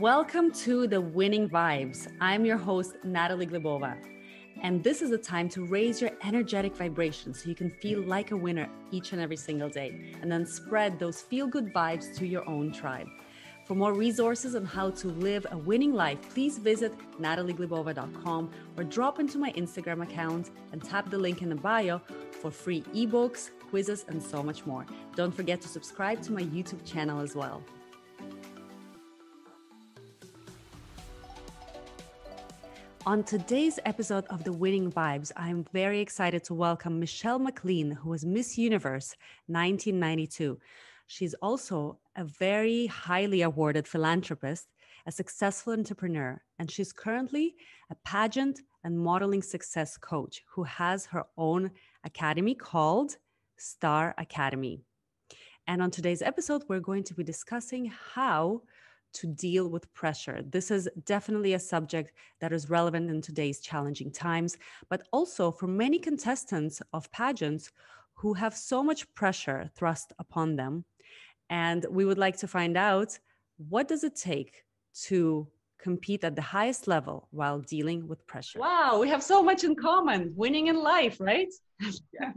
Welcome to the Winning Vibes. I'm your host, Natalie Glebova. And this is the time to raise your energetic vibration so you can feel like a winner each and every single day, and then spread those feel good vibes to your own tribe. For more resources on how to live a winning life, please visit natalieglebova.com or drop into my Instagram account and tap the link in the bio for free ebooks, quizzes, and so much more. Don't forget to subscribe to my YouTube channel as well. On today's episode of The Winning Vibes, I'm very excited to welcome Michelle McLean, who was Miss Universe 1992. She's also a very highly awarded philanthropist, a successful entrepreneur, and she's currently a pageant and modeling success coach who has her own academy called Star Academy. And on today's episode, we're going to be discussing how to deal with pressure. This is definitely a subject that is relevant in today's challenging times, but also for many contestants of pageants who have so much pressure thrust upon them. And we would like to find out what does it take to compete at the highest level while dealing with pressure. Wow, we have so much in common, winning in life, right? yes.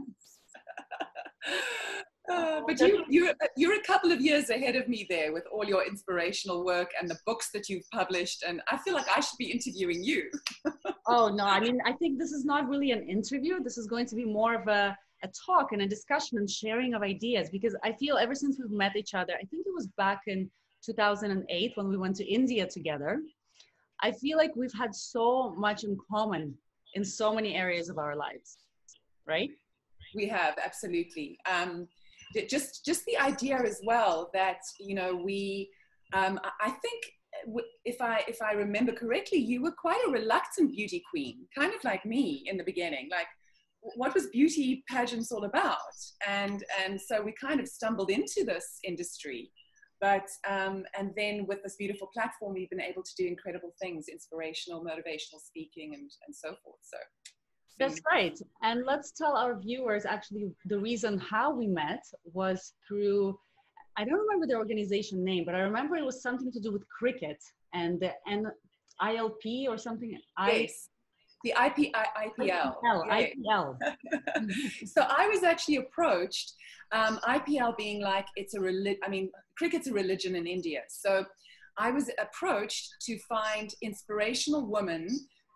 Uh, but you, you're, you're a couple of years ahead of me there with all your inspirational work and the books that you've published. And I feel like I should be interviewing you. oh, no. I mean, I think this is not really an interview. This is going to be more of a, a talk and a discussion and sharing of ideas because I feel ever since we've met each other, I think it was back in 2008 when we went to India together. I feel like we've had so much in common in so many areas of our lives, right? We have, absolutely. Um, just just the idea as well that you know we um, I think if I if I remember correctly, you were quite a reluctant beauty queen, kind of like me in the beginning. Like, what was beauty pageants all about? And and so we kind of stumbled into this industry, but um, and then with this beautiful platform, we've been able to do incredible things, inspirational, motivational speaking, and and so forth. So that's right. And let's tell our viewers actually the reason how we met was through, I don't remember the organization name, but I remember it was something to do with cricket and the N- ILP or something. Yes. I, the IP, I, IPL. IPL. IPL. so I was actually approached, um, IPL being like, it's a religion, I mean, cricket's a religion in India. So I was approached to find inspirational women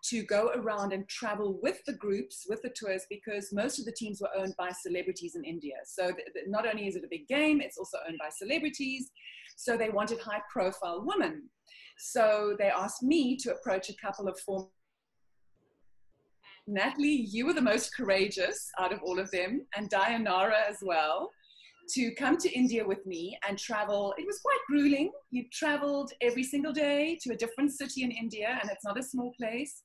to go around and travel with the groups, with the tours, because most of the teams were owned by celebrities in India. So not only is it a big game, it's also owned by celebrities. So they wanted high profile women. So they asked me to approach a couple of former. Natalie, you were the most courageous out of all of them, and Dayanara as well, to come to India with me and travel. It was quite grueling. You traveled every single day to a different city in India, and it's not a small place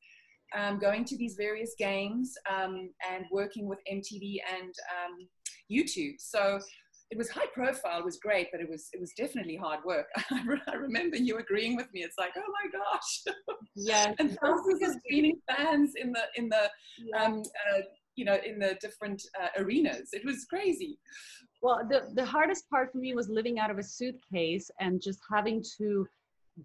um, going to these various games um, and working with MTV and um, YouTube. So it was high profile, it was great, but it was it was definitely hard work. I remember you agreeing with me. It's like, oh my gosh, yeah, and thousands of screening fans in the in the yeah. um, uh, you know in the different uh, arenas. It was crazy. Well, the the hardest part for me was living out of a suitcase and just having to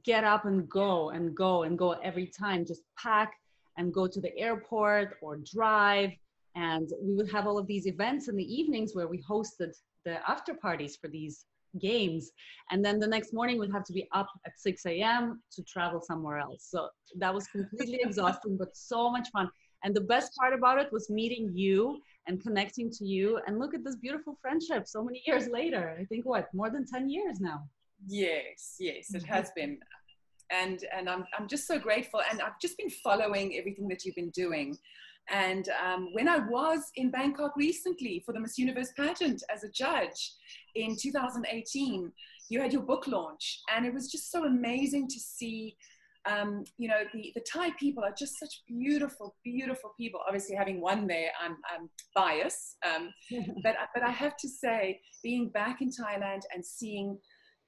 get up and go and go and go every time. Just pack and go to the airport or drive. And we would have all of these events in the evenings where we hosted the after parties for these games. And then the next morning we'd have to be up at 6 a.m. to travel somewhere else. So that was completely exhausting, but so much fun. And the best part about it was meeting you and connecting to you. And look at this beautiful friendship so many years later. I think what, more than 10 years now. Yes, yes, it has been and and I'm I'm just so grateful. And I've just been following everything that you've been doing. And um, when I was in Bangkok recently for the Miss Universe pageant as a judge in 2018, you had your book launch, and it was just so amazing to see. Um, you know, the, the Thai people are just such beautiful, beautiful people. Obviously, having one there, I'm, I'm biased. Um, but, but I have to say, being back in Thailand and seeing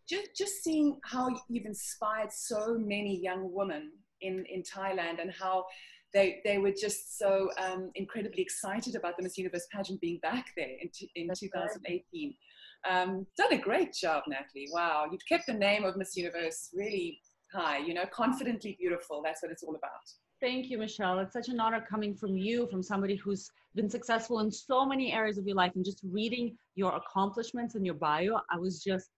just, just seeing how you've inspired so many young women in, in Thailand and how they, they were just so um, incredibly excited about the Miss Universe pageant being back there in, in 2018. Um, done a great job, Natalie. Wow, you've kept the name of Miss Universe really high, you know, confidently beautiful. That's what it's all about. Thank you, Michelle. It's such an honor coming from you, from somebody who's been successful in so many areas of your life. And just reading your accomplishments and your bio, I was just,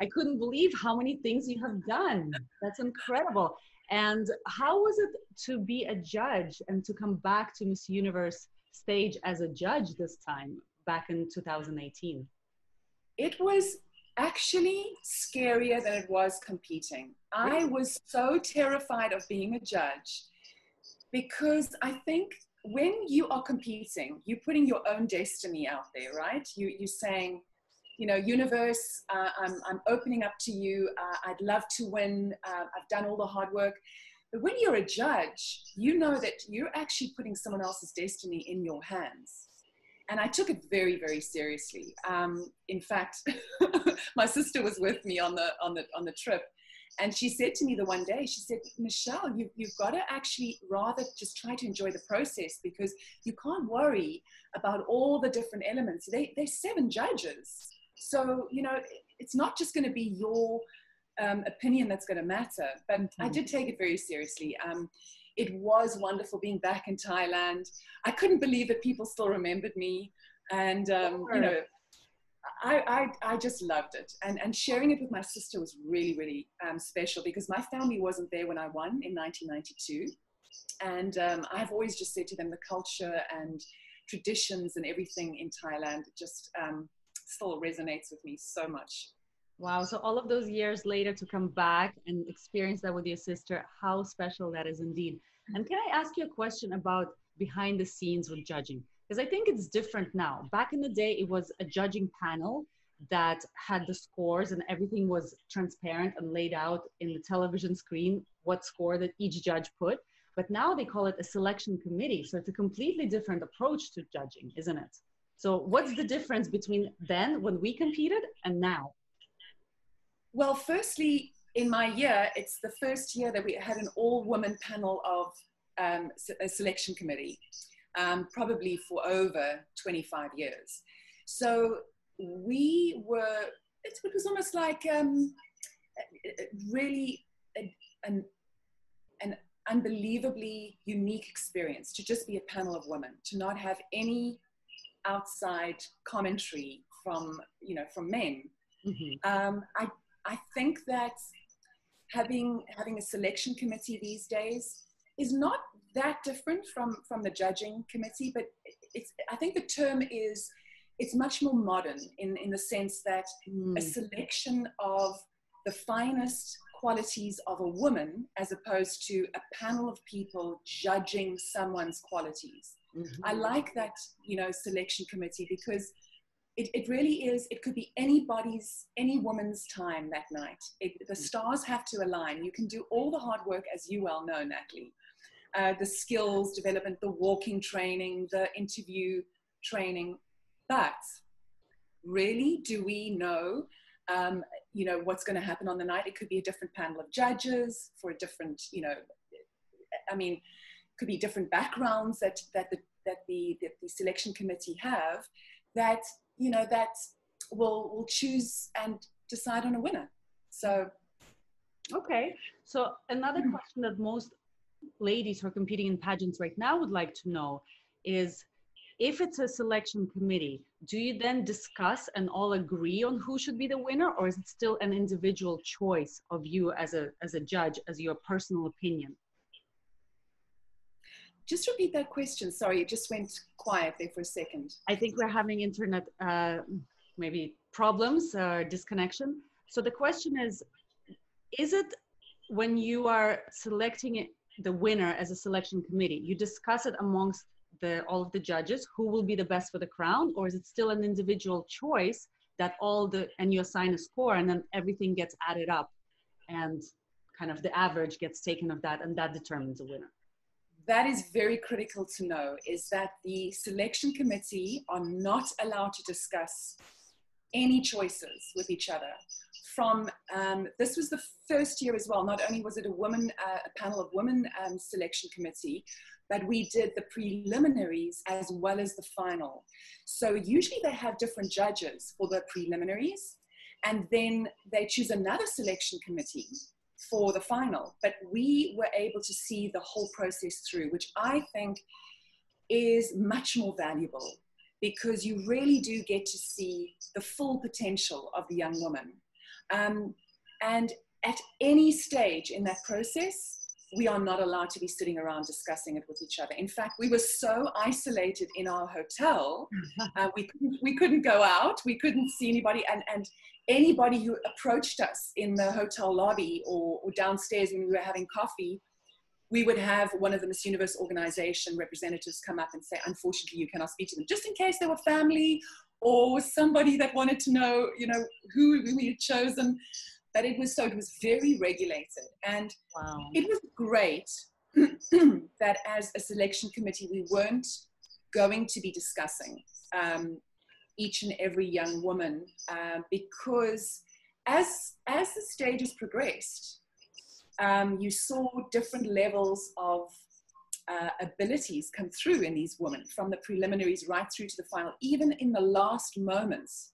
I couldn't believe how many things you have done. That's incredible. And how was it to be a judge and to come back to Miss Universe stage as a judge this time back in 2018? It was actually scarier than it was competing. I was so terrified of being a judge because I think when you are competing, you're putting your own destiny out there, right? You, you're saying, you know, universe, uh, I'm, I'm opening up to you. Uh, I'd love to win. Uh, I've done all the hard work. But when you're a judge, you know that you're actually putting someone else's destiny in your hands. And I took it very, very seriously. Um, in fact, my sister was with me on the on the on the trip, and she said to me the one day, she said, Michelle, you, you've got to actually rather just try to enjoy the process because you can't worry about all the different elements. They, they're seven judges. So, you know, it's not just going to be your um, opinion that's going to matter. But mm-hmm. I did take it very seriously. Um, it was wonderful being back in Thailand. I couldn't believe that people still remembered me. And, um, you know, I, I, I, just loved it. And, and sharing it with my sister was really, really um, special because my family wasn't there when I won in 1992. And um, I've always just said to them the culture and traditions and everything in Thailand just um, still resonates with me so much. Wow. So all of those years later to come back and experience that with your sister, how special that is indeed. And can I ask you a question about behind the scenes with judging? because I think it's different now. Back in the day, it was a judging panel that had the scores and everything was transparent and laid out in the television screen what score that each judge put. But now they call it a selection committee. So it's a completely different approach to judging, isn't it? So, what's the difference between then when we competed and now? Well, firstly, in my year, it's the first year that we had an all woman panel of um, a selection committee um, probably for over 25 years. So we were, it, it was almost like um, really an, an unbelievably unique experience to just be a panel of women, to not have any outside commentary from, you know, from men. Mm-hmm. Um, I, I think that having, having a selection committee these days is not that different from from the judging committee, but it's I think the term is it's much more modern in in the sense that mm. a selection of the finest qualities of a woman as opposed to a panel of people judging someone's qualities. Mm-hmm. I like that, you know, selection committee because it, it really is, it could be anybody's, any woman's time that night. It, the mm. stars have to align. You can do all the hard work, as you well know, Natalie uh, the skills development, the walking training, the interview training. But really, do we know, um, you know, what's going to happen on the night? It could be a different panel of judges for a different, you know, I mean, could be different backgrounds that that the that the that the selection committee have that you know that will will choose and decide on a winner. So okay so another hmm. question that most ladies who are competing in pageants right now would like to know is if it's a selection committee, do you then discuss and all agree on who should be the winner, or is it still an individual choice of you as a as a judge, as your personal opinion? Just repeat that question. Sorry, it just went quiet there for a second. I think we're having internet uh, maybe problems or disconnection. So the question is, is it when you are selecting the winner as a selection committee? You discuss it amongst the all of the judges who will be the best for the crown, or is it still an individual choice that all the and you assign a score and then everything gets added up and kind of the average gets taken of that and that determines a winner? That is very critical to know is that the selection committee are not allowed to discuss any choices with each other from um, this was the first year as well. Not only was it a woman, uh, a panel of women um, selection committee, but we did the preliminaries as well as the final. So usually they have different judges for the preliminaries, and then they choose another selection committee for the final, but we were able to see the whole process through, which I think is much more valuable because you really do get to see the full potential of the young woman. Um, and at any stage in that process, we are not allowed to be sitting around discussing it with each other. In fact, we were so isolated in our hotel, uh, we, couldn't, we couldn't go out, we couldn't see anybody, and, and anybody who approached us in the hotel lobby or, or downstairs when we were having coffee, we would have one of the Miss Universe organization representatives come up and say, unfortunately, you cannot speak to them, just in case they were family or somebody that wanted to know, you know, who we had chosen. But it was so, it was very regulated. And wow. it was great that as a selection committee, we weren't going to be discussing um, each and every young woman uh, because as, as the stages progressed, um, you saw different levels of uh, abilities come through in these women from the preliminaries right through to the final. Even in the last moments,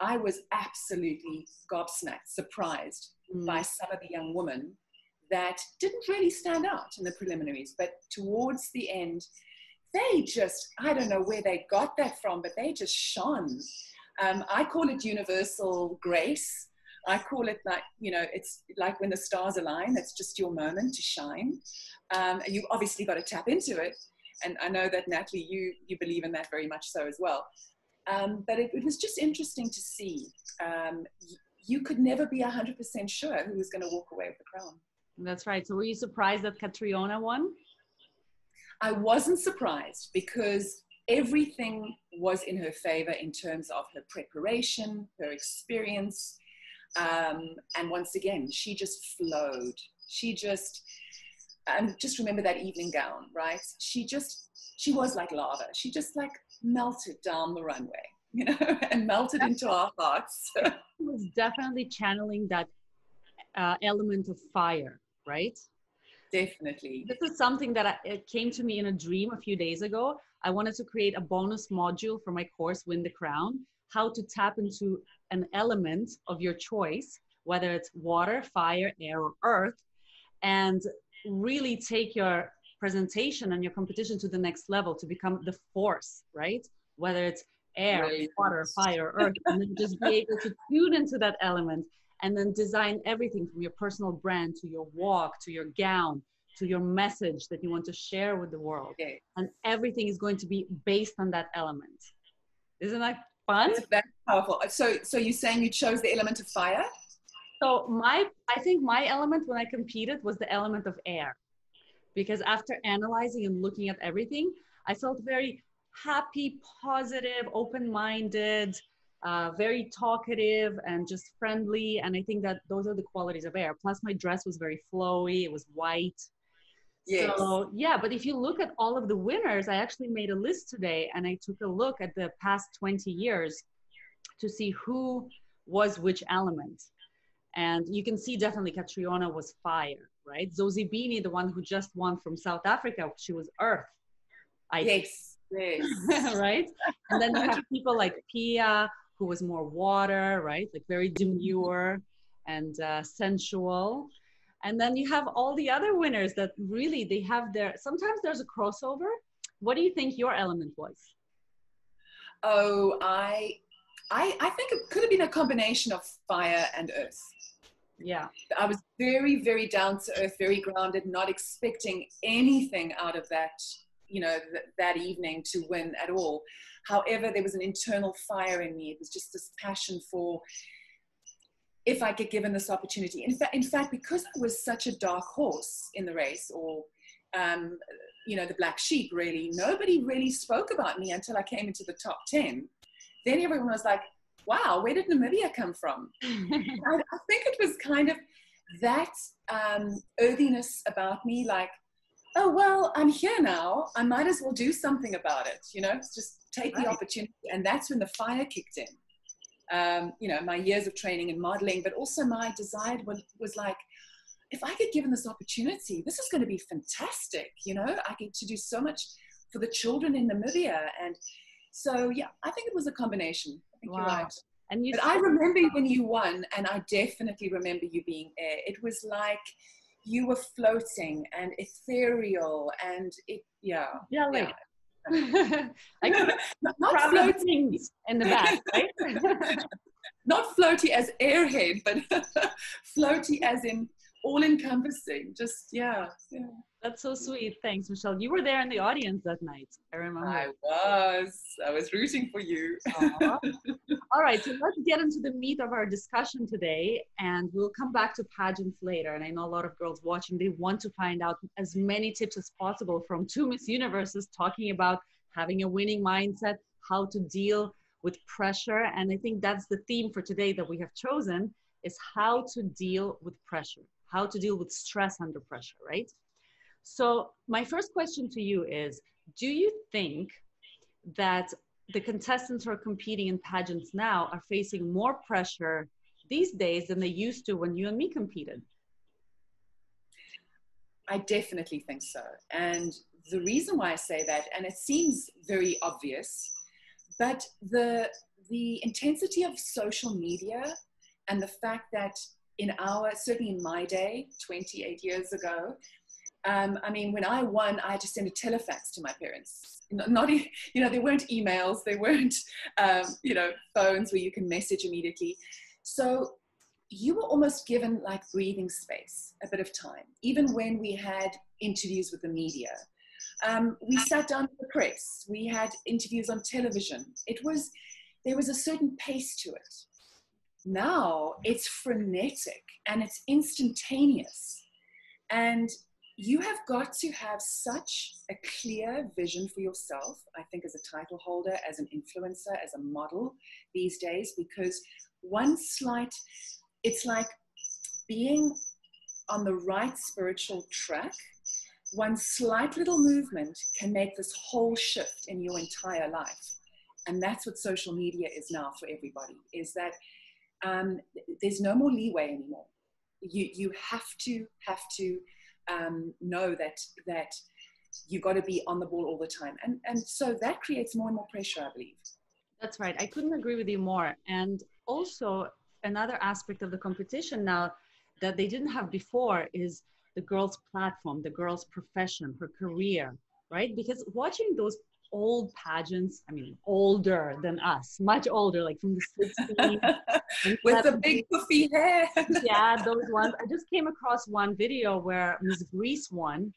I was absolutely gobsmacked, surprised mm. by some of the young women that didn't really stand out in the preliminaries, but towards the end, they just, I don't know where they got that from, but they just shone. Um, I call it universal grace. I call it like, you know, it's like when the stars align, it's just your moment to shine. Um, and you've obviously got to tap into it. And I know that Natalie, you, you believe in that very much so as well. Um, but it, it, was just interesting to see. Um, you could never be 100% sure who was going to walk away with the crown. That's right. So were you surprised that Catriona won? I wasn't surprised because everything was in her favor in terms of her preparation, her experience, um, and once again, she just flowed. She just, and just remember that evening gown, right? She just, she was like lava. She just like melted down the runway, you know, and melted into our hearts. it was definitely channeling that uh, element of fire, right? Definitely. This is something that I, it came to me in a dream a few days ago. I wanted to create a bonus module for my course, Win the Crown, how to tap into an element of your choice, whether it's water, fire, air, or earth, and really take your presentation and your competition to the next level to become the force, right? Whether it's air, right. water, fire, earth, and then just be able to tune into that element and then design everything from your personal brand to your walk to your gown to your message that you want to share with the world. Okay. And everything is going to be based on that element. Isn't that fun. Very powerful. So, so you're saying you chose the element of fire? So my, I think my element when I competed was the element of air, because after analyzing and looking at everything, I felt very happy, positive, open-minded, uh, very talkative, and just friendly. And I think that those are the qualities of air. Plus, my dress was very flowy. It was white. Yes. So yeah, but if you look at all of the winners, I actually made a list today and I took a look at the past 20 years to see who was which element. And you can see definitely Catriona was fire, right? Zozibini, the one who just won from South Africa, she was earth. I yes, yes. right? And then you have people like Pia, who was more water, right? Like very demure and uh, sensual and then you have all the other winners that really they have their sometimes there's a crossover what do you think your element was oh i i i think it could have been a combination of fire and earth yeah i was very very down to earth very grounded not expecting anything out of that you know th- that evening to win at all however there was an internal fire in me it was just this passion for if I get given this opportunity. In fact, in fact, because I was such a dark horse in the race, or um, you know, the black sheep, really, nobody really spoke about me until I came into the top ten. Then everyone was like, "Wow, where did Namibia come from?" I, I, think it was kind of that um, earthiness about me, like, "Oh well, I'm here now. I might as well do something about it." You know, just take right. the opportunity, and that's when the fire kicked in um, you know, my years of training and modeling, but also my desire was, was like, if I get given this opportunity, this is going to be fantastic. You know, I get to do so much for the children in Namibia. And so, yeah, I think it was a combination. Wow. you're right. And you but I remember when you won, and I definitely remember you being air. It was like you were floating and ethereal, and it, yeah. Yeah, like, yeah. like not, not floating in the back, right? not floaty as airhead, but floaty as in all encompassing. Just, yeah, yeah. That's so sweet. Thanks, Michelle. You were there in the audience that night. I remember. I was. I was rooting for you. All right, so let's get into the meat of our discussion today, and we'll come back to pageants later. And I know a lot of girls watching, they want to find out as many tips as possible from two Miss Universes talking about having a winning mindset, how to deal with pressure. And I think that's the theme for today that we have chosen is how to deal with pressure, how to deal with stress under pressure, right? So, my first question to you is Do you think that the contestants who are competing in pageants now are facing more pressure these days than they used to when you and me competed? I definitely think so. And the reason why I say that, and it seems very obvious, but the the intensity of social media and the fact that in our certainly in my day 28 years ago um, I mean, when I won, I had to send a telefax to my parents. Not, you know, there weren't emails, there weren't, um, you know, phones where you can message immediately. So you were almost given like breathing space, a bit of time, even when we had interviews with the media. Um, we sat down with the press. We had interviews on television. It was, there was a certain pace to it. Now it's frenetic and it's instantaneous. And you have got to have such a clear vision for yourself, I think, as a title holder, as an influencer, as a model these days, because one slight, it's like being on the right spiritual track. One slight little movement can make this whole shift in your entire life. And that's what social media is now for everybody, is that um, there's no more leeway anymore. You, you have to, have to, um, know that that you've got to be on the ball all the time, and and so that creates more and more pressure, I believe. That's right. I couldn't agree with you more. And also another aspect of the competition now that they didn't have before is the girl's platform, the girl's profession, her career, right? Because watching those old pageants, I mean, older than us, much older, like from the 60s. With the big puffy hair. yeah, those ones. I just came across one video where Miss Greece won,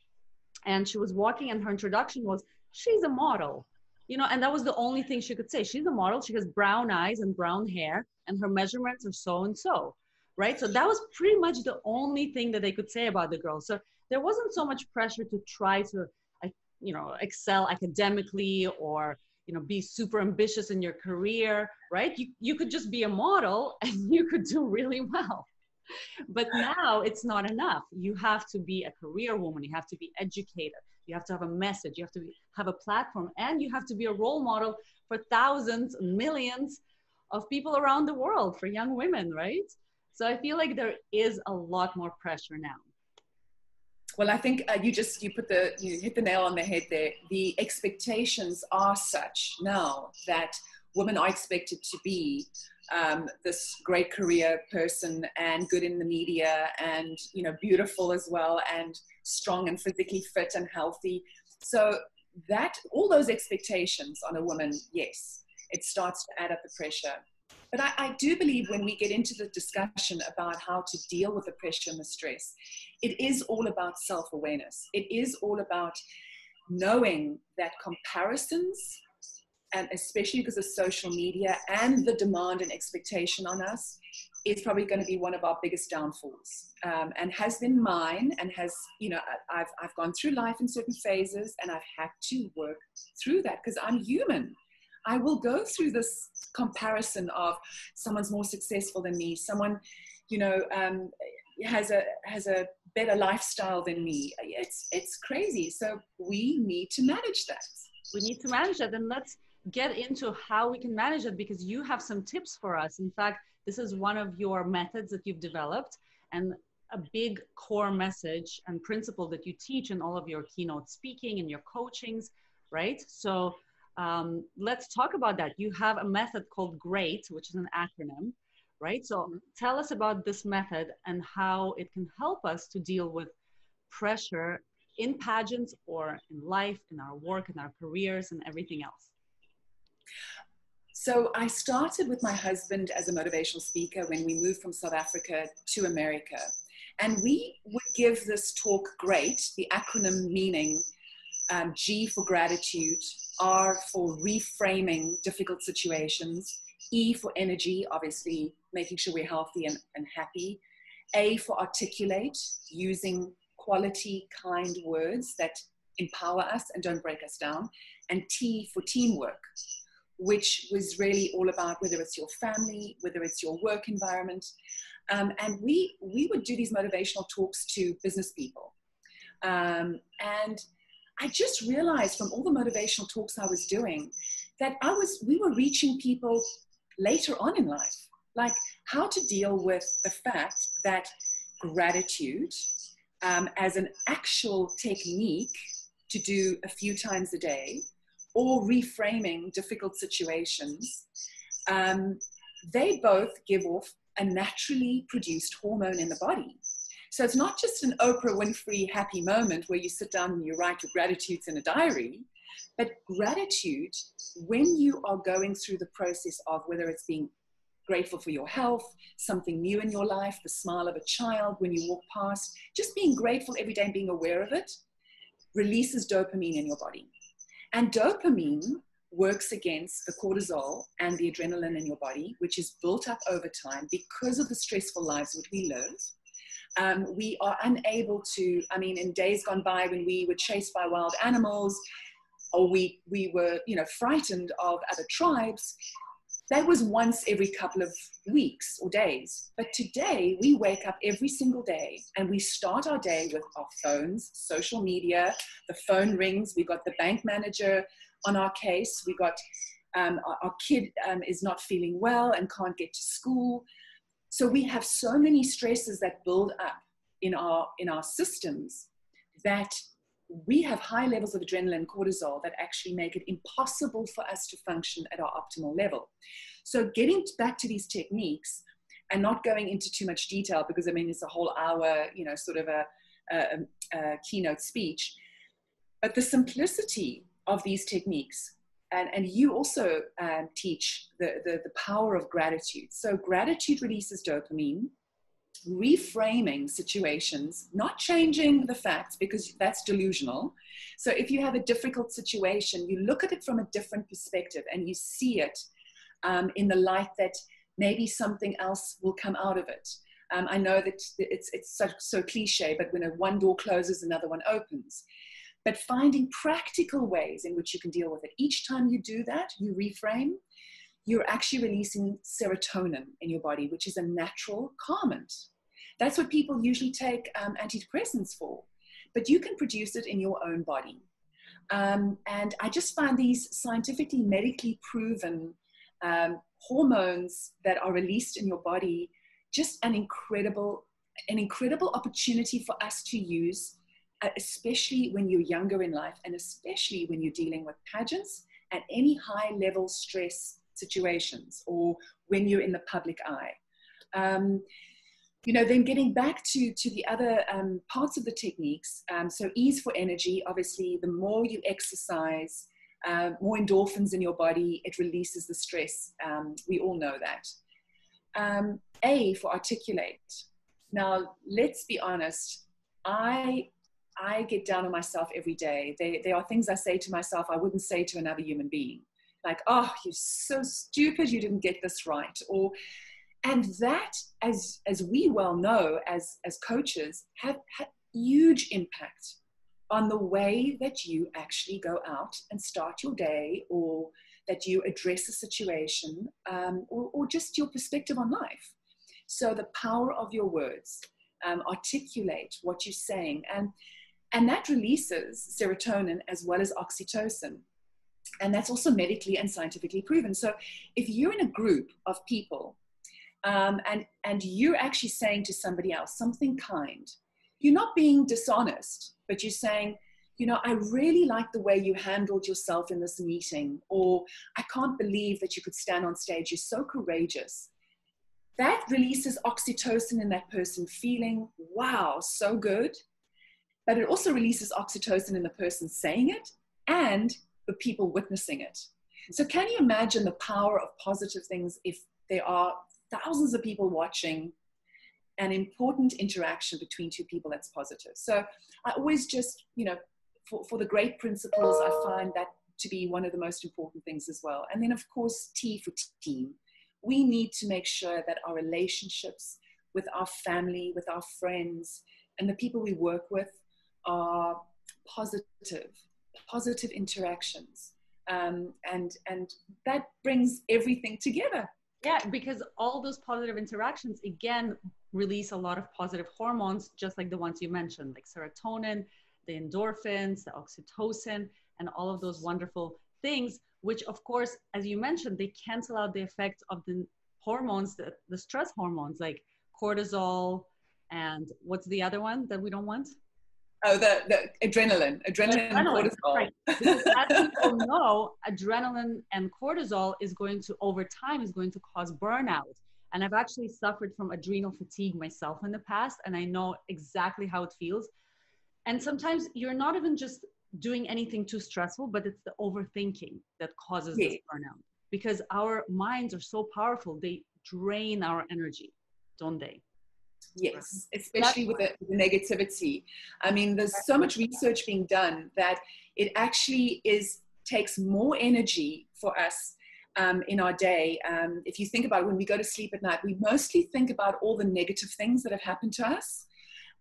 and she was walking, and her introduction was, She's a model. You know, and that was the only thing she could say. She's a model. She has brown eyes and brown hair, and her measurements are so and so. Right. So that was pretty much the only thing that they could say about the girl. So there wasn't so much pressure to try to you know excel academically or you know be super ambitious in your career right? You, you could just be a model and you could do really well. But now it's not enough. You have to be a career woman. You have to be educated. You have to have a message. You have to be, have a platform and you have to be a role model for thousands millions of people around the world for young women right? So i feel like there is a lot more pressure now well, I think uh, you just you put the you hit the nail on the head there. The expectations are such now that women are expected to be um, this great career person and good in the media and you know beautiful as well and strong and physically fit and healthy. So that all those expectations on a woman, yes, it starts to add up the pressure. But I, I, do believe when we get into the discussion about how to deal with the pressure and the stress, it is all about self awareness. It is all about knowing that comparisons, and especially because of social media and the demand and expectation on us, is probably going to be one of our biggest downfalls um, and has been mine and has you know I've, I've gone through life in certain phases and i've had to work through that because i'm human I will go through this comparison of someone's more successful than me, someone, you know, um, has a has a better lifestyle than me. It's it's crazy. So we need to manage that. We need to manage that, and let's get into how we can manage it because you have some tips for us. In fact, this is one of your methods that you've developed, and a big core message and principle that you teach in all of your keynote speaking and your coachings, right? So um, let's talk about that. You have a method called GREAT, which is an acronym, right? So mm-hmm. tell us about this method and how it can help us to deal with pressure in pageants or in life, in our work, in our careers, and everything else. So I started with my husband as a motivational speaker when we moved from South Africa to America. And we would give this talk GREAT, the acronym meaning um, G for gratitude, R for reframing difficult situations, E for energy, obviously making sure we're healthy and, and happy, A for articulate, using quality, kind words that empower us and don't break us down, and T for teamwork, which was really all about whether it's your family, whether it's your work environment. Um, and we, we would do these motivational talks to business people. Um, and I just realized from all the motivational talks I was doing that I was, we were reaching people later on in life, like how to deal with the fact that gratitude um, as an actual technique to do a few times a day or reframing difficult situations, um, they both give off a naturally produced hormone in the body. So it's not just an Oprah Winfrey happy moment where you sit down and you write your gratitudes in a diary, but gratitude, when you are going through the process of whether it's being grateful for your health, something new in your life, the smile of a child when you walk past, just being grateful every day and being aware of it, releases dopamine in your body. And dopamine works against the cortisol and the adrenaline in your body, which is built up over time because of the stressful lives that we live. Um, we are unable to, I mean, in days gone by when we were chased by wild animals or we, we were, you know, frightened of other tribes, that was once every couple of weeks or days. But today, we wake up every single day and we start our day with our phones, social media, the phone rings, we've got the bank manager on our case, we've got um, our, our, kid um, is not feeling well and can't get to school. So we have so many stresses that build up in our, in our systems that we have high levels of adrenaline cortisol that actually make it impossible for us to function at our optimal level. So, getting back to these techniques and not going into too much detail because I mean, it's a whole hour, you know, sort of a, a, a keynote speech. But the simplicity of these techniques, and, and you also um, teach the, the, the power of gratitude. So, gratitude releases dopamine reframing situations, not changing the facts because that's delusional. So if you have a difficult situation, you look at it from a different perspective and you see it um, in the light that maybe something else will come out of it. Um, I know that it's, it's so, so cliche, but when a one door closes, another one opens. But finding practical ways in which you can deal with it. Each time you do that, you reframe, you're actually releasing serotonin in your body, which is a natural calmant. That's what people usually take um, antidepressants for. But you can produce it in your own body. Um, and I just find these scientifically, medically proven um, hormones that are released in your body just an incredible, an incredible opportunity for us to use, especially when you're younger in life and especially when you're dealing with pageants and any high level stress situations or when you're in the public eye. Um, you know, then getting back to, to the other um, parts of the techniques. Um, so ease for energy, obviously, the more you exercise, uh, more endorphins in your body, it releases the stress. Um, we all know that. Um, A for articulate. Now, let's be honest. I I get down on myself every day. There, there are things I say to myself I wouldn't say to another human being like, oh, you're so stupid, you didn't get this right. Or and that, as as we well know as as coaches, have had huge impact on the way that you actually go out and start your day or that you address a situation um, or, or, just your perspective on life. So the power of your words, um, articulate what you're saying, and and that releases serotonin as well as oxytocin. And that's also medically and scientifically proven. So if you're in a group of people um, and, and you're actually saying to somebody else something kind, you're not being dishonest, but you're saying, you know, I really like the way you handled yourself in this meeting, or I can't believe that you could stand on stage. You're so courageous. That releases oxytocin in that person, feeling, wow, so good. But it also releases oxytocin in the person saying it and the people witnessing it. So, can you imagine the power of positive things if there are thousands of people watching an important interaction between two people that's positive? So, I always just, you know, for, for the great principles, I find that to be one of the most important things as well. And then, of course, T for team. We need to make sure that our relationships with our family, with our friends, and the people we work with are positive, positive interactions. Um, and and that brings everything together. Yeah, because all those positive interactions again release a lot of positive hormones, just like the ones you mentioned, like serotonin, the endorphins, the oxytocin, and all of those wonderful things, which of course, as you mentioned, they cancel out the effects of the hormones, the, the stress hormones like cortisol and what's the other one that we don't want? Oh, the, the adrenaline, adrenaline, adrenaline and cortisol. Right. Because as people know, adrenaline and cortisol is going to, over time, is going to cause burnout. And I've actually suffered from adrenal fatigue myself in the past, and I know exactly how it feels. And sometimes you're not even just doing anything too stressful, but it's the overthinking that causes yeah. this burnout. Because our minds are so powerful, they drain our energy, don't they? Yes, especially with the, the, negativity. I mean, there's so much research being done that it actually is takes more energy for us um, in our day. Um, if you think about it, when we go to sleep at night, we mostly think about all the negative things that have happened to us.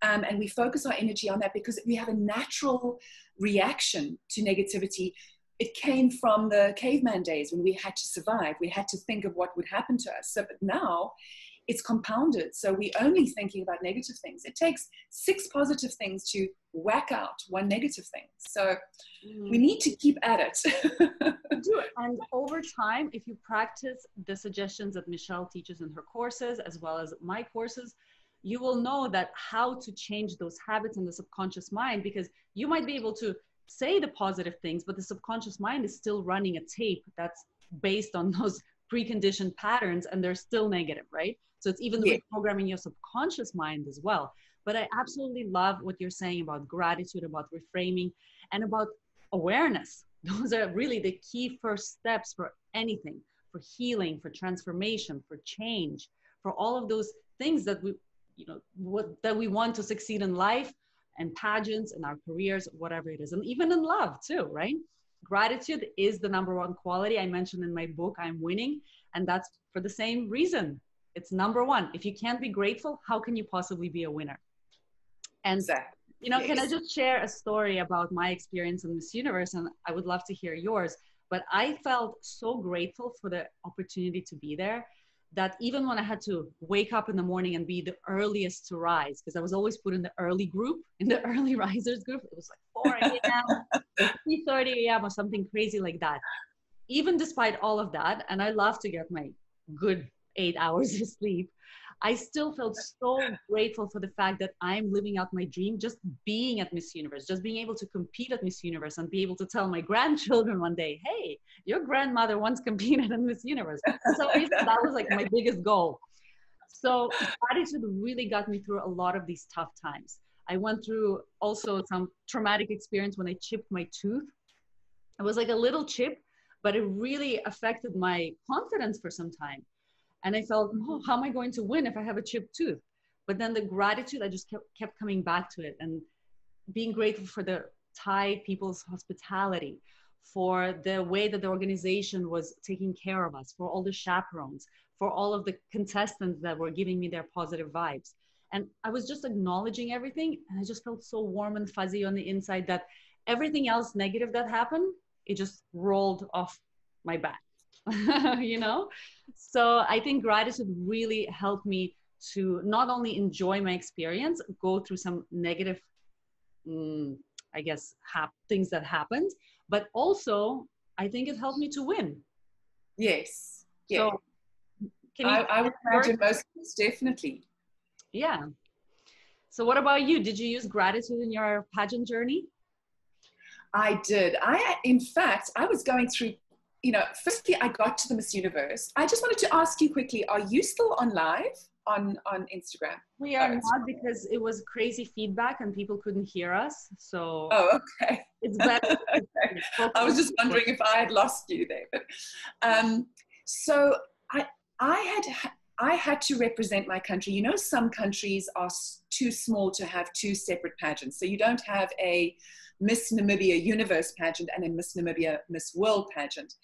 Um, and we focus our energy on that because we have a natural reaction to negativity. It came from the caveman days when we had to survive. We had to think of what would happen to us. So, but now it's compounded. So we're only thinking about negative things. It takes six positive things to whack out one negative thing. So mm. we need to keep at it. Do it. And over time, if you practice the suggestions that Michelle teaches in her courses, as well as my courses, you will know that how to change those habits in the subconscious mind because you might be able to say the positive things, but the subconscious mind is still running a tape that's based on those preconditioned patterns and they're still negative, right? So it's even yeah. reprogramming your subconscious mind as well. But I absolutely love what you're saying about gratitude, about reframing, and about awareness. Those are really the key first steps for anything, for healing, for transformation, for change, for all of those things that we, you know, what that we want to succeed in life and pageants and our careers, whatever it is, and even in love too, right? Gratitude is the number one quality I mentioned in my book, I'm Winning. And that's for the same reason it's number one. If you can't be grateful, how can you possibly be a winner? And exactly. you know, yes. can I just share a story about my experience in this Universe? And I would love to hear yours. But I felt so grateful for the opportunity to be there that even when I had to wake up in the morning and be the earliest to rise, because I was always put in the early group, in the early risers group, it was like 4 a.m., 3.30 a.m. or something crazy like that. Even despite all of that, and I love to get my good eight hours of sleep. I still felt so grateful for the fact that I'm living out my dream, just being at Miss Universe, just being able to compete at Miss Universe and be able to tell my grandchildren one day, hey, your grandmother once competed at Miss Universe. So that was like my biggest goal. So gratitude really got me through a lot of these tough times. I went through also some traumatic experience when I chipped my tooth. It was like a little chip, but it really affected my confidence for some time and I felt, oh, how am I going to win if I have a chipped tooth? But then the gratitude, I just kept, kept coming back to it and being grateful for the Thai people's hospitality, for the way that the organization was taking care of us, for all the chaperones, for all of the contestants that were giving me their positive vibes. And I was just acknowledging everything. And I just felt so warm and fuzzy on the inside that everything else negative that happened, it just rolled off my back. you know? So I think gratitude really helped me to not only enjoy my experience, go through some negative, mm, I guess, hap- things that happened, but also I think it helped me to win. Yes. Yeah. So, can you I, I would imagine most definitely. Yeah. So what about you? Did you use gratitude in your pageant journey? I did. I, in fact, I was going through, you know, firstly, I got to the Miss Universe. I just wanted to ask you quickly are you still on live on, on Instagram? We are not because it was crazy feedback and people couldn't hear us. So, oh, okay. It's better. okay. I was just wondering if I had lost you there. But, um, so I, I had I had to represent my country. You know, some countries are too small to have two separate pageants. So you don't have a Miss Namibia Universe pageant and a Miss Namibia Miss World pageant,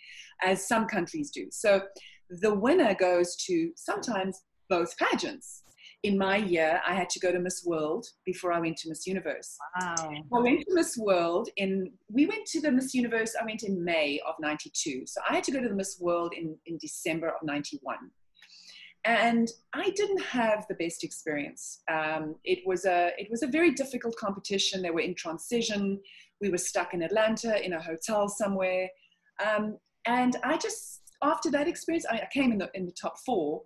as some countries do. So the winner goes to sometimes both pageants. In my year, I had to go to Miss World before I went to Miss Universe. Wow. I went to Miss World in, we went to the Miss Universe, I went in May of 92. So I had to go to the Miss World in, in December of 91 and I didn't have the best experience. Um, it was a it was a very difficult competition. They were in transition. We were stuck in Atlanta in a hotel somewhere, um, and I just after that experience, I, I, came in the in the top four.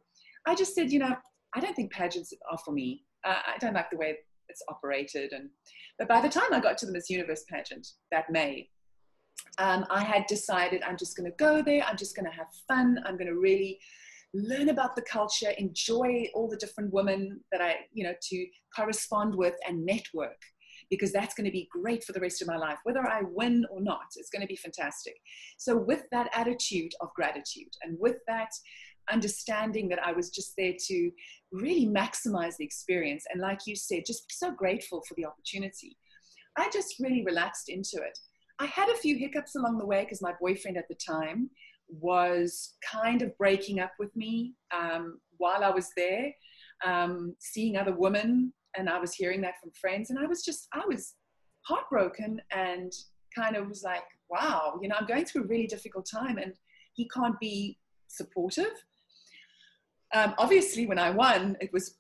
I just said, you know, I don't think pageants are for me. Uh, I don't like the way it's operated. And but by the time I got to the Miss Universe pageant that May, um, I had decided I'm just going to go there. I'm just going to have fun. I'm going to really learn about the culture, enjoy all the different women that I, you know, to correspond with and network because that's going to be great for the rest of my life. Whether I win or not, it's going to be fantastic. So, with that attitude of gratitude and with that understanding that I was just there to really maximize the experience, and like you said, just so grateful for the opportunity, I just really relaxed into it. I had a few hiccups along the way because my boyfriend at the time was kind of breaking up with me um, while I was there, um, seeing other women, and I was hearing that from friends, and I was just, I was heartbroken and kind of was like, wow, you know, I'm going through a really difficult time, and he can't be supportive. Um, obviously, when I won, it was,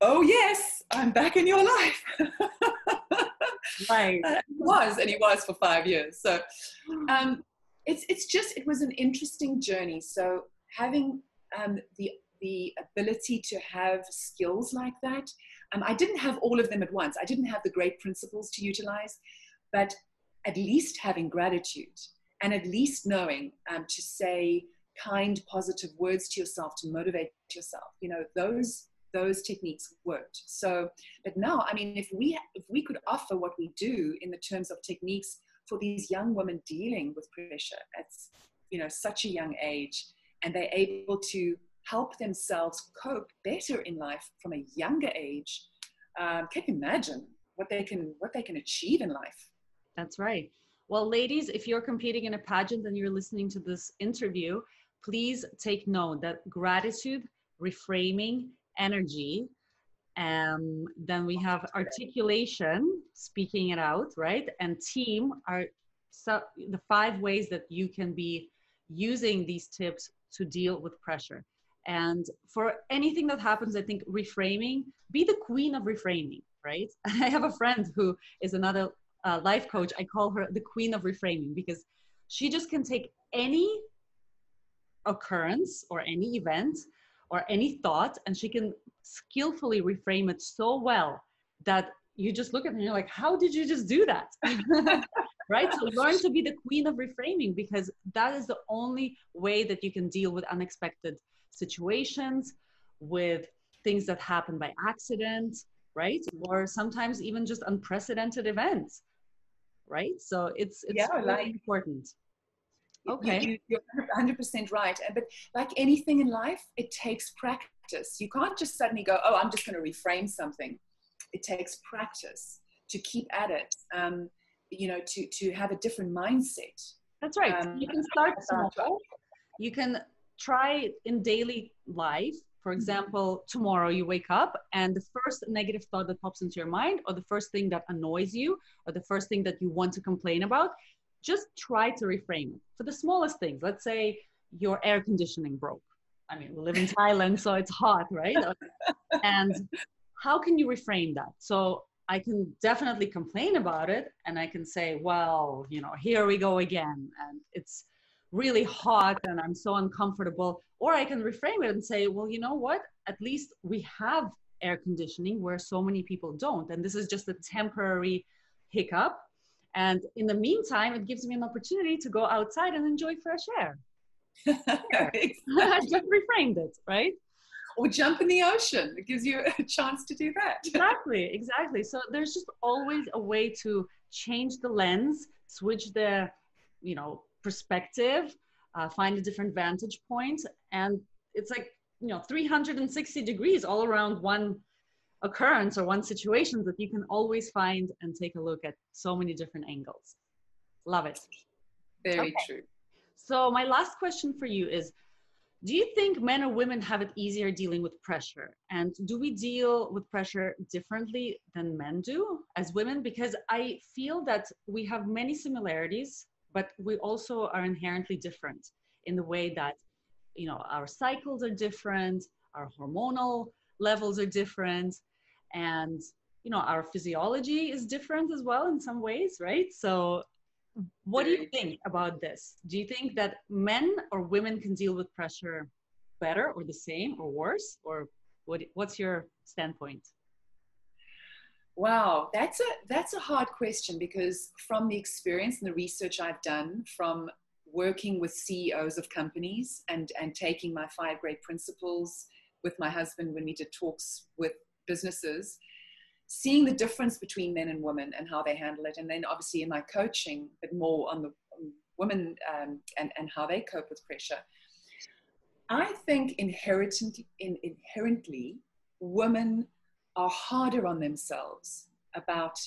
oh yes, I'm back in your life. right. Uh, was, and he was for five years. So, um, it's it's just it was an interesting journey. So having um, the the ability to have skills like that, um, I didn't have all of them at once. I didn't have the great principles to utilize, but at least having gratitude and at least knowing um, to say kind, positive words to yourself to motivate yourself. You know those those techniques worked. So, but now, I mean, if we if we could offer what we do in the terms of techniques for these young women dealing with pressure at you know such a young age and they're able to help themselves cope better in life from a younger age um, can you imagine what they can what they can achieve in life? That's right. Well ladies if you're competing in a pageant and you're listening to this interview please take note that gratitude reframing energy um, then we have articulation, speaking it out, right? And team are so the five ways that you can be using these tips to deal with pressure. And for anything that happens, I think reframing, be the queen of reframing, right? I have a friend who is another uh, life coach. I call her the queen of reframing because she just can take any occurrence or any event or any thought and she can skillfully reframe it so well that you just look at it and you're like how did you just do that? Right? So learn to be the queen of reframing because that is the only way that you can deal with unexpected situations with things that happen by accident right? Or sometimes even just unprecedented events right? So it's it's yeah, really like, important Okay. You, are 100% right. But like anything in life, it takes practice. You can't just suddenly go, oh, I'm just going to reframe something. It takes practice to keep at it, um, you know, to, to have a different mindset. That's right. Um, you can start small. You can try in daily life. For mm-hmm. example, tomorrow you wake up and the first negative thought that pops into your mind, or the first thing that annoys you, or the first thing that you want to complain about, just try to reframe it for the smallest things. Let's say your air conditioning broke. I mean, we live in Thailand, so it's hot, right? and how can you reframe that? So I can definitely complain about it and I can say, well, you know, here we go again. And it's really hot and I'm so uncomfortable. Or I can reframe it and say, well, you know what? At least we have air conditioning where so many people don't. And this is just a temporary hiccup And in the meantime, it gives me an opportunity to go outside and enjoy fresh air. I just reframed it, right? Or jump in the ocean. It gives you a chance to do that. exactly, exactly. So there's just always a way to change the lens, switch the, you know, perspective, uh, find a different vantage point, and it's like you know 360 degrees all around one occurrence or one situation that you can always find and take a look at so many different angles. Love it. Very okay. true. So, my last question for you is Do you think men or women have it easier dealing with pressure? And do we deal with pressure differently than men do as women? Because I feel that we have many similarities, but we also are inherently different in the way that you know our cycles are different our hormonal levels are different and you know our physiology is different as well in some ways right? So what do you think about this? Do you think that men or women can deal with pressure better or the same or worse? Or what what's your standpoint? Wow that's a that's a hard question because from the experience and the research i've done from working with ceos of companies and and taking my five great principles with my husband when we did talks with businesses, seeing the difference between men and women and how they handle it. And then obviously in my coaching, but more on the women um, and, and how they cope with pressure. I think inherently, in, inherently, women are harder on themselves about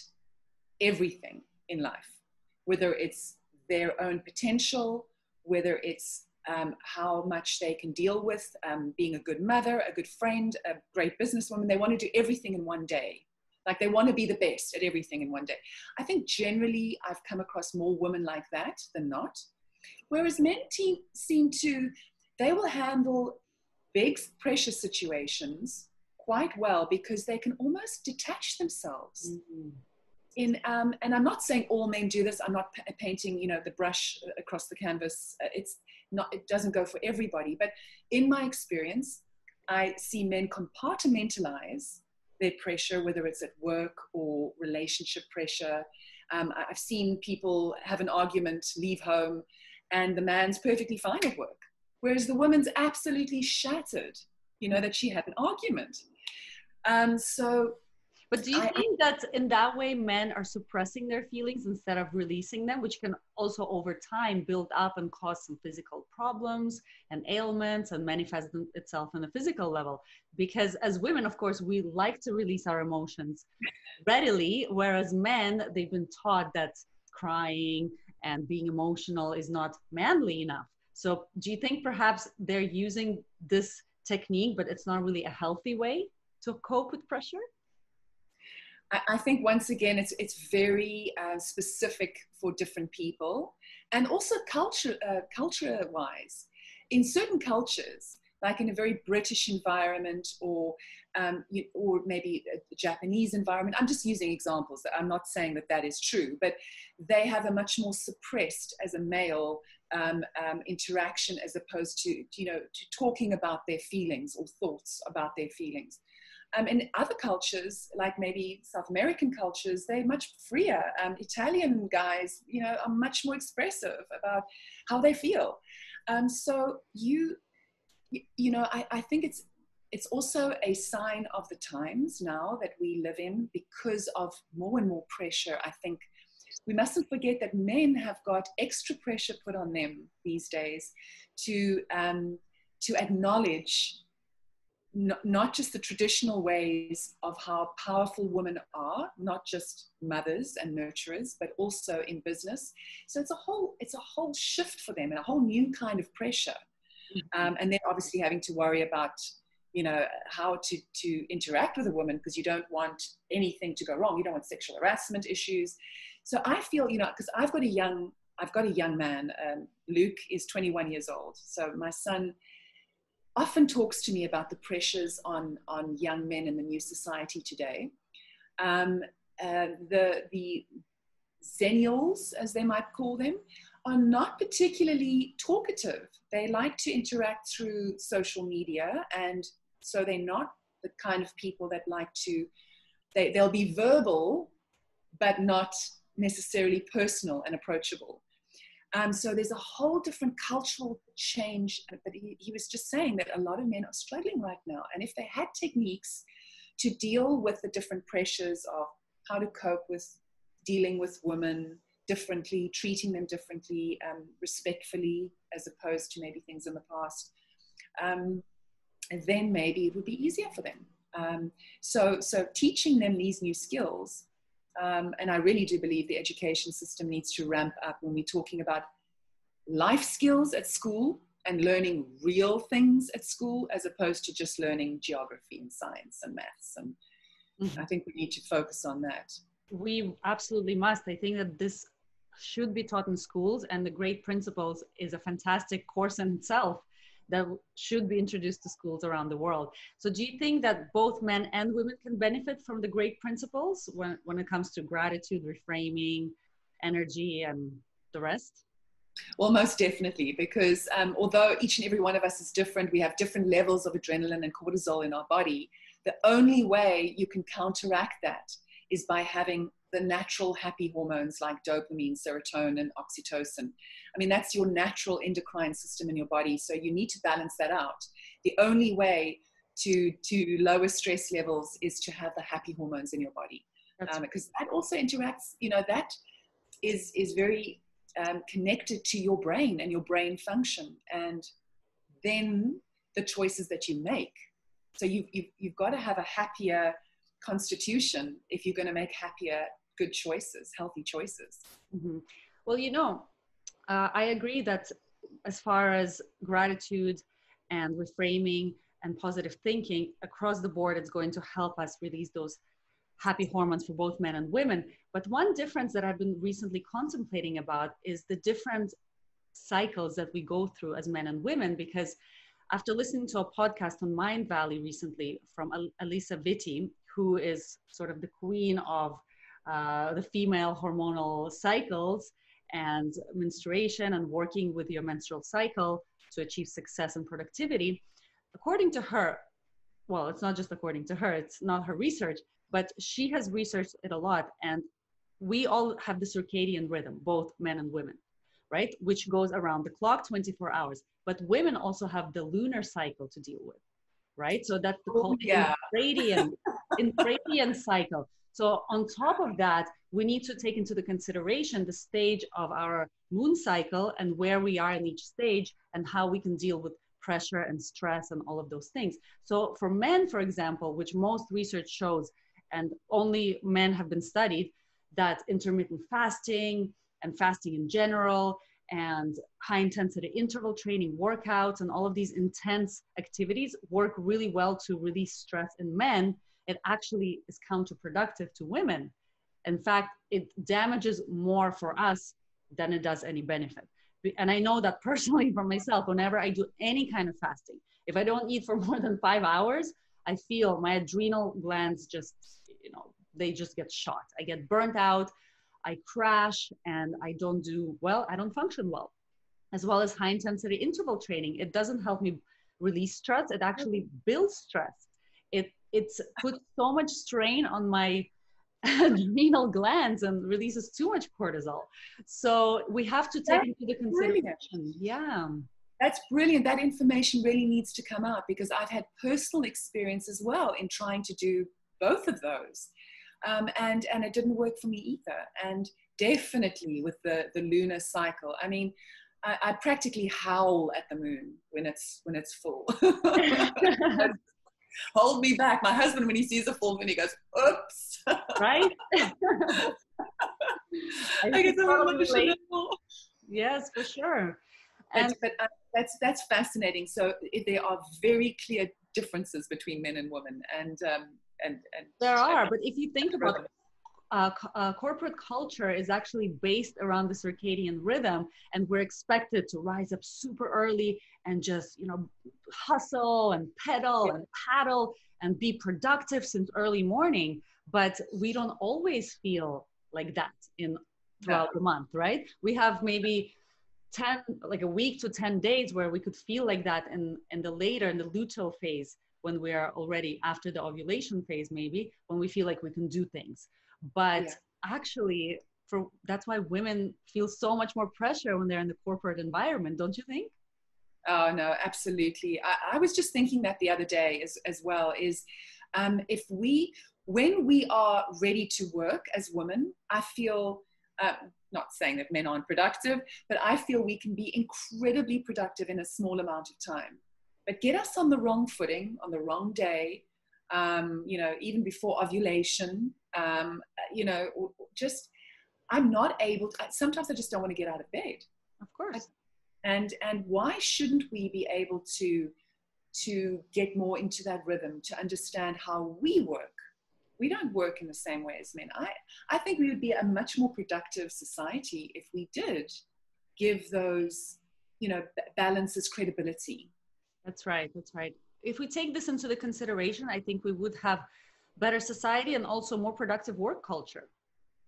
everything in life, whether it's their own potential, whether it's um, how much they can deal with um, being a good mother, a good friend, a great businesswoman. They want to do everything in one day. Like they want to be the best at everything in one day. I think generally I've come across more women like that than not. Whereas men te- seem to, they will handle big pressure situations quite well because they can almost detach themselves. Mm-hmm in um, and i'm not saying all men do this i'm not p- painting you know the brush across the canvas uh, it's not it doesn't go for everybody but in my experience i see men compartmentalize their pressure whether it's at work or relationship pressure. Um, i've seen people have an argument leave home and the man's perfectly fine at work whereas the woman's absolutely shattered you know that she had an argument. Um, so but do you I, think that in that way men are suppressing their feelings instead of releasing them, which can also over time build up and cause some physical problems and ailments and manifest itself on a physical level? Because as women, of course, we like to release our emotions readily, whereas men, they've been taught that crying and being emotional is not manly enough. So do you think perhaps they're using this technique, but it's not really a healthy way to cope with pressure? I, think once again, it's, it's very uh, specific for different people and also culture, uh, culture wise. In certain cultures, like in a very British environment or um, or maybe a Japanese environment. I'm just using examples. I'm not saying that that is true, but they have a much more suppressed as a male um, um, interaction as opposed to you know to talking about their feelings or thoughts about their feelings. Um, in other cultures, like maybe South American cultures, they're much freer. Um, Italian guys, you know, are much more expressive about how they feel. Um, so you, you know, I, I think it's it's also a sign of the times now that we live in because of more and more pressure. I think we mustn't forget that men have got extra pressure put on them these days to um, to acknowledge not just the traditional ways of how powerful women are, not just mothers and nurturers, but also in business. So it's a whole it's a whole shift for them and a whole new kind of pressure. Mm-hmm. Um, and then obviously having to worry about you know how to to interact with a woman because you don't want anything to go wrong. You don't want sexual harassment issues. So I feel you know because I've got a young I've got a young man. Um, Luke is 21 years old. So my son often talks to me about the pressures on, on young men in the new society today. Um, uh, the, the Xennials, as they might call them, are not particularly talkative. They like to interact through social media, and so they're not the kind of people that like to, they, they'll be verbal, but not necessarily personal and approachable. Um, so there's a whole different cultural change. But he, he was just saying that a lot of men are struggling right now. And if they had techniques to deal with the different pressures of how to cope with dealing with women differently, treating them differently, um, respectfully, as opposed to maybe things in the past, um, then maybe it would be easier for them. Um, so, so teaching them these new skills um, and I really do believe the education system needs to ramp up when we're talking about life skills at school and learning real things at school as opposed to just learning geography and science and maths. And mm-hmm. I think we need to focus on that. We absolutely must. I think that this should be taught in schools, and the Great Principles is a fantastic course in itself that should be introduced to schools around the world. So, do you think that both men and women can benefit from the great principles when, when it comes to gratitude, reframing, energy, and the rest? Well, most definitely, because um, although each and every one of us is different, we have different levels of adrenaline and cortisol in our body. The only way you can counteract that is by having the natural happy hormones like dopamine, serotonin, and oxytocin. I mean, that's your natural endocrine system in your body. So you need to balance that out. The only way to, to lower stress levels is to have the happy hormones in your body. Um, because that also interacts, you know, that is, is very um, connected to your brain and your brain function. And then the choices that you make. So you, you've, you've got to have a happier constitution if you're going to make happier good choices, healthy choices. Mm-hmm. Well, you know, uh, I agree that as far as gratitude and reframing and positive thinking across the board, it's going to help us release those happy hormones for both men and women. But one difference that I've been recently contemplating about is the different cycles that we go through as men and women because after listening to a podcast on Mindvalley recently from Alisa Vitti, who is sort of the queen of uh, the female hormonal cycles and menstruation and working with your menstrual cycle to achieve success and productivity. According to her, well, it's not just according to her, it's not her research, but she has researched it a lot. And we all have the circadian rhythm, both men and women, right? Which goes around the clock 24 hours. But women also have the lunar cycle to deal with, right? So that's the oh, yeah. infradian, infradian cycle. So on top of that, we need to take into the consideration the stage of our moon cycle and where we are in each stage and how we can deal with pressure and stress and all of those things. So for men, for example, which most research shows, and only men have been studied, that intermittent fasting and fasting in general and high intensity interval training workouts and all of these intense activities work really well to release stress in men it actually is counterproductive to women. In fact, it damages more for us than it does any benefit. And I know that personally for myself, whenever I do any kind of fasting, if I don't eat for more than five hours, I feel my adrenal glands just, you know, they just get shot. I get burnt out, I crash, and I don't do well, I don't function well. As well as high intensity interval training, it doesn't help me release stress, it actually mm-hmm. builds stress. It it's put so much strain on my adrenal glands and releases too much cortisol. So we have to take That's into the consideration. Brilliant. Yeah. That's brilliant. That information really needs to come out because I've had personal experience as well in trying to do both of those. Um, and, and it didn't work for me either. And definitely with the, the lunar cycle. I mean, I, I practically howl at the moon when it's when it's full. hold me back. My husband, when he sees a full moon, he goes, oops. Right? I get a little emotional. Yes, for sure. And but, but uh, that's that's fascinating. So there are very clear differences between men and women, and um, and and there are. But if you think about it, uh, uh, corporate culture is actually based around the circadian rhythm and we're expected to rise up super early and just you know hustle and pedal and paddle and be productive since early morning but we don't always feel like that in throughout yeah. the month right we have maybe 10 like a week to 10 days where we could feel like that in in the later in the luteal phase when we are already after the ovulation phase maybe when we feel like we can do things but yeah. actually for that's why women feel so much more pressure when they're in the corporate environment don't you think? Oh no absolutely. I, I was just thinking that the other day as, as well is um, if we when we are ready to work as women i feel uh, not saying that men aren't productive but i feel we can be incredibly productive in a small amount of time. But get us on the wrong footing on the wrong day um, you know even before ovulation um, you know just i'm not able to sometimes i just don't want to get out of bed. Of course. And and why shouldn't we be able to to get more into that rhythm to understand how we work? We don't work in the same way as men. I i think we would be a much more productive society if we did give those you know balances credibility. That's right that's right. If we take this into the consideration i think we would have better society and also more productive work culture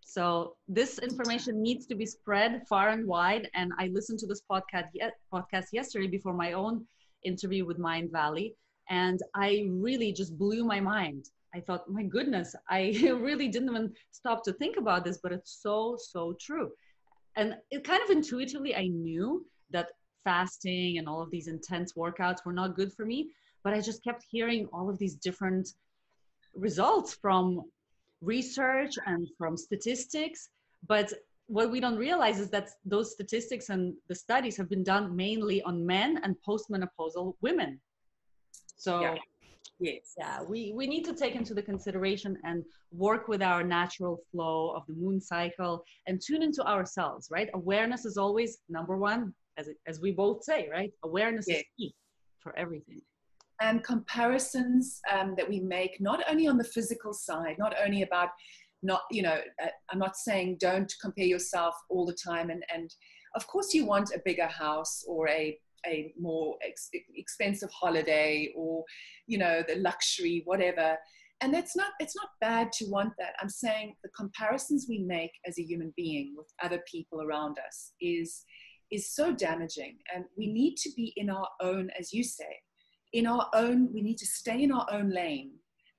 so this information needs to be spread far and wide. And I listened to this podcast podcast yesterday before my own interview with Mindvalley, and I really just blew my mind. I thought, my goodness, I really didn't even stop to think about this, but it's so so true. And it kind of intuitively, I knew that fasting and all of these intense workouts were not good for me, but I just kept hearing all of these different results from research and from statistics but what we don't realize is that those statistics and the studies have been done mainly on men and postmenopausal women. So yeah. yes. Yeah we, we need to take into the consideration and work with our natural flow of the moon cycle and tune into ourselves right? Awareness is always number one as, as we both say right? Awareness yes. is key for everything and comparisons um, that we make, not only on the physical side, not only about not, you know, uh, I'm not saying don't compare yourself all the time. And, and of course, you want a bigger house or a, a more ex- expensive holiday or, you know, the luxury, whatever. And that's not, it's not bad to want that. I'm saying the comparisons we make as a human being with other people around us is, is so damaging. And we need to be in our own, as you say, in our own, we need to stay in our own lane.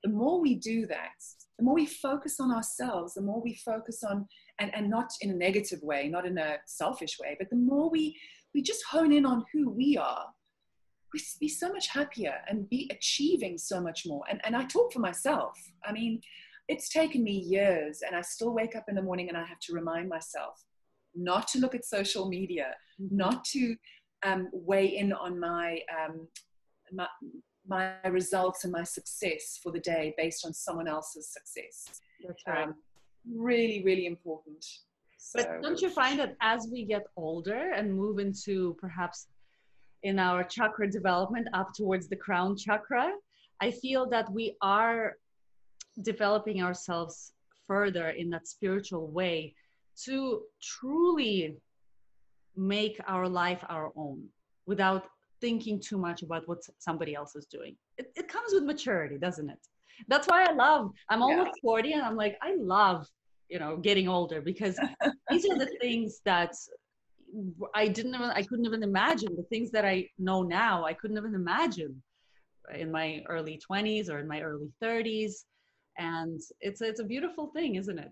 The more we do that, the more we focus on ourselves, the more we focus on, and, and not in a negative way, not in a selfish way, but the more we, we just hone in on who we are, we be so much happier and be achieving so much more. And, and I talk for myself. I mean, it's taken me years, and I still wake up in the morning and I have to remind myself not to look at social media, mm-hmm. not to um, weigh in on my um, my, my results and my success for the day based on someone else's success. That's right. Um, really, really important. So, but don't you find that as we get older and move into perhaps in our chakra development up towards the crown chakra, I feel that we are developing ourselves further in that spiritual way to truly make our life our own without thinking too much about what somebody else is doing. It, it comes with maturity, doesn't it? That's why I love, I'm almost yeah. 40 and I'm like, I love, you know, getting older because these are the things that I didn't even, I couldn't even imagine. The things that I know now, I couldn't even imagine in my early 20s or in my early 30s. And it's, it's a beautiful thing, isn't it?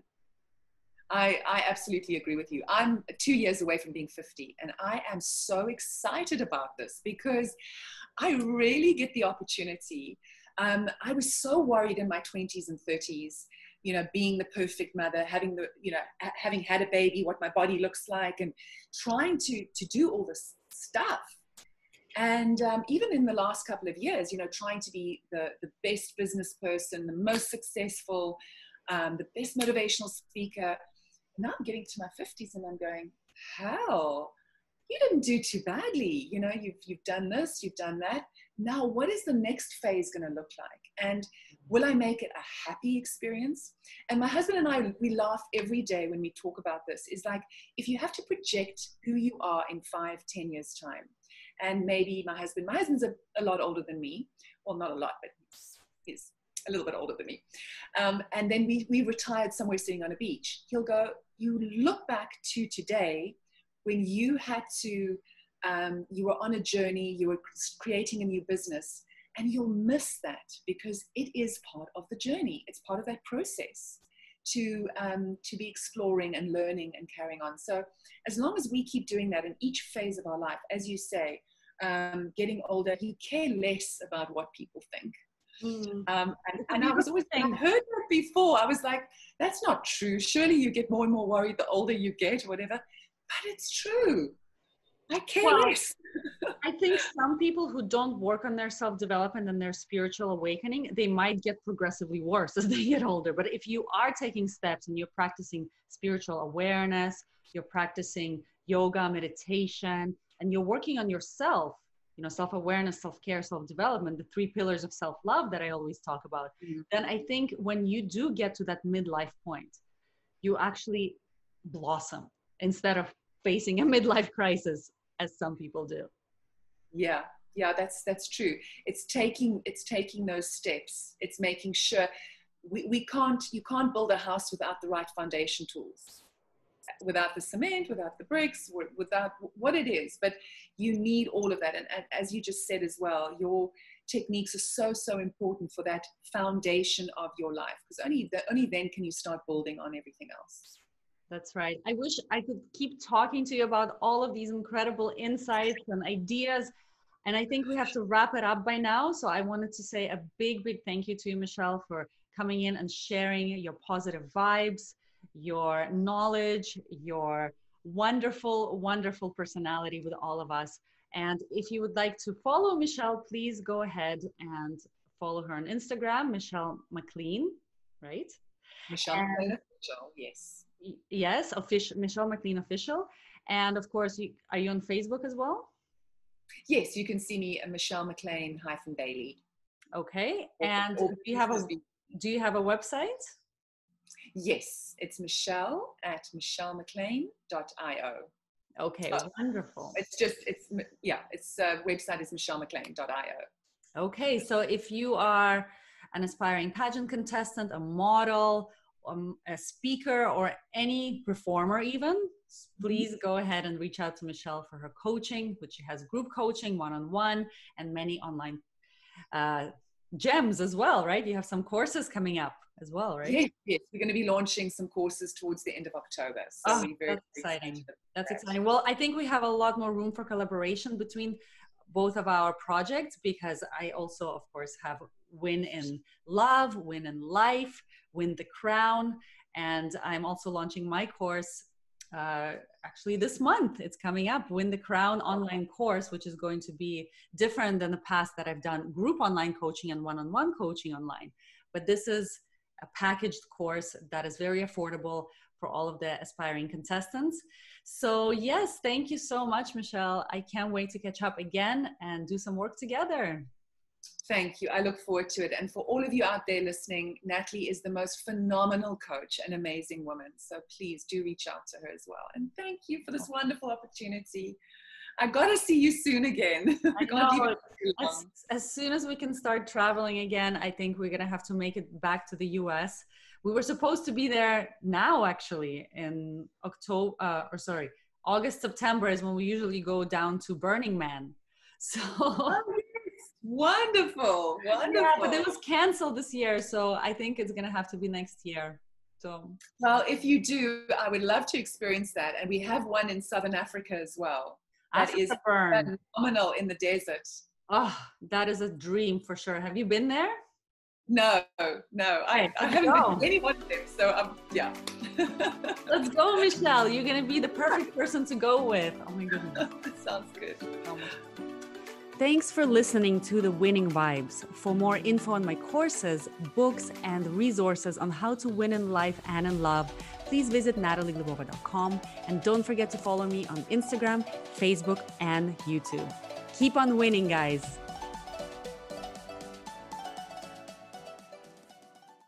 I, I absolutely agree with you. I'm two years away from being 50, and I am so excited about this because I really get the opportunity. Um, I was so worried in my 20s and 30s, you know, being the perfect mother, having the, you know, having had a baby, what my body looks like, and trying to to do all this stuff. And um, even in the last couple of years, you know, trying to be the, the best business person, the most successful, um, the best motivational speaker, now I'm getting to my 50s and I'm going, how? You didn't do too badly. You know, you've, you've done this, you've done that. Now, what is the next phase going to look like? And will I make it a happy experience? And my husband and I, we laugh every day when we talk about this. Is like, if you have to project who you are in five, ten years' time, and maybe my husband, my husband's a, a lot older than me. Well, not a lot, but he's, he's a little bit older than me. Um, and then we, we retired somewhere sitting on a beach. He'll go, you look back to today when you had to, um, you were on a journey, you were creating a new business, and you'll miss that because it is part of the journey, it's part of that process. to um, to be exploring and learning and carrying on. So as long as we keep doing that in each phase of our life, as you say, um, getting older, you care less about what people think. Mm. Um, and, and I was always saying, I heard that before. I was like, that's not true. Surely you get more and more worried the older you get, or whatever. But it's true. I care well, less. I think some people who don't work on their self development and their spiritual awakening, they might get progressively worse as they get older. But if you are taking steps and you're practicing spiritual awareness, you're practicing yoga, meditation, and you're working on yourself, you know, self awareness, self care, self development, the three pillars of self love that I always talk about, mm-hmm. then I think when you do get to that midlife point, you actually blossom instead of facing a midlife crisis as some people do. Yeah. Yeah that's that's true. It's taking it's taking those steps. It's making sure we, we can't you can't build a house without the right foundation tools without the cement without the bricks without what it is but you need all of that and, and as you just said as well your techniques are so so important for that foundation of your life because only the, only then can you start building on everything else that's right. I wish I could keep talking to you about all of these incredible insights and ideas. And I think we have to wrap it up by now. So I wanted to say a big, big thank you to you, Michelle, for coming in and sharing your positive vibes, your knowledge, your wonderful, wonderful personality with all of us. And if you would like to follow Michelle, please go ahead and follow her on Instagram, Michelle McLean, right? Michelle and, yes yes, official Michelle McLean official, and of course, you, are you on Facebook as well? Yes, you can see me at Michelle McLean hyphen Bailey. Okay, and do you have a do you have a website? Yes, it's Michelle at michellemclean.io. Okay, oh, wonderful. It's just it's yeah, its uh, website is michellemclean.io. Okay, so if you are an aspiring pageant contestant, a model, um, a speaker or any performer even please go ahead and reach out to michelle for her coaching which she has group coaching one-on-one and many online uh, gems as well right you have some courses coming up as well right yes, yes. we're going to be launching some courses towards the end of october so oh, very, that's exciting that's exciting well i think we have a lot more room for collaboration between both of our projects because i also of course have win in love win in life win the crown. And I'm also launching my course uh, actually this month. It's coming up, Win the Crown online course, which is going to be different than the past that I've done group online coaching and one on one coaching online. But this is a packaged course that is very affordable for all of the aspiring contestants. So, yes, thank you so much, Michelle. I can't wait to catch up again and do some work together. Thank you. I look forward to it. And for all of you out there listening, Natalie is the most phenomenal coach and amazing woman. So please do reach out to her as well. And thank you for this wonderful opportunity. I gotta see you soon again. I know. as, as soon as we can start traveling again, I think we're gonna have to make it back to the US. We were supposed to be there now, actually, in October, uh, or sorry, August, September is when we usually go down to Burning Man. So oh, Wonderful, wonderful. Yeah, but it was canceled this year, so I think it's gonna have to be next year. So well, if you do, I would love to experience that, and we have one in Southern Africa as well. That Africa is burn. phenomenal in the desert. Oh, that is a dream for sure. Have you been there? No, no, I, I haven't go. been to any one of them. So um, yeah. Let's go, Michelle. You're gonna be the perfect person to go with. Oh my goodness. Sounds good. Oh Thanks for listening to the Winning Vibes. For more info on my courses, books, and resources on how to win in life and in love, please visit natalieglebova.com and don't forget to follow me on Instagram, Facebook, and YouTube. Keep on winning, guys.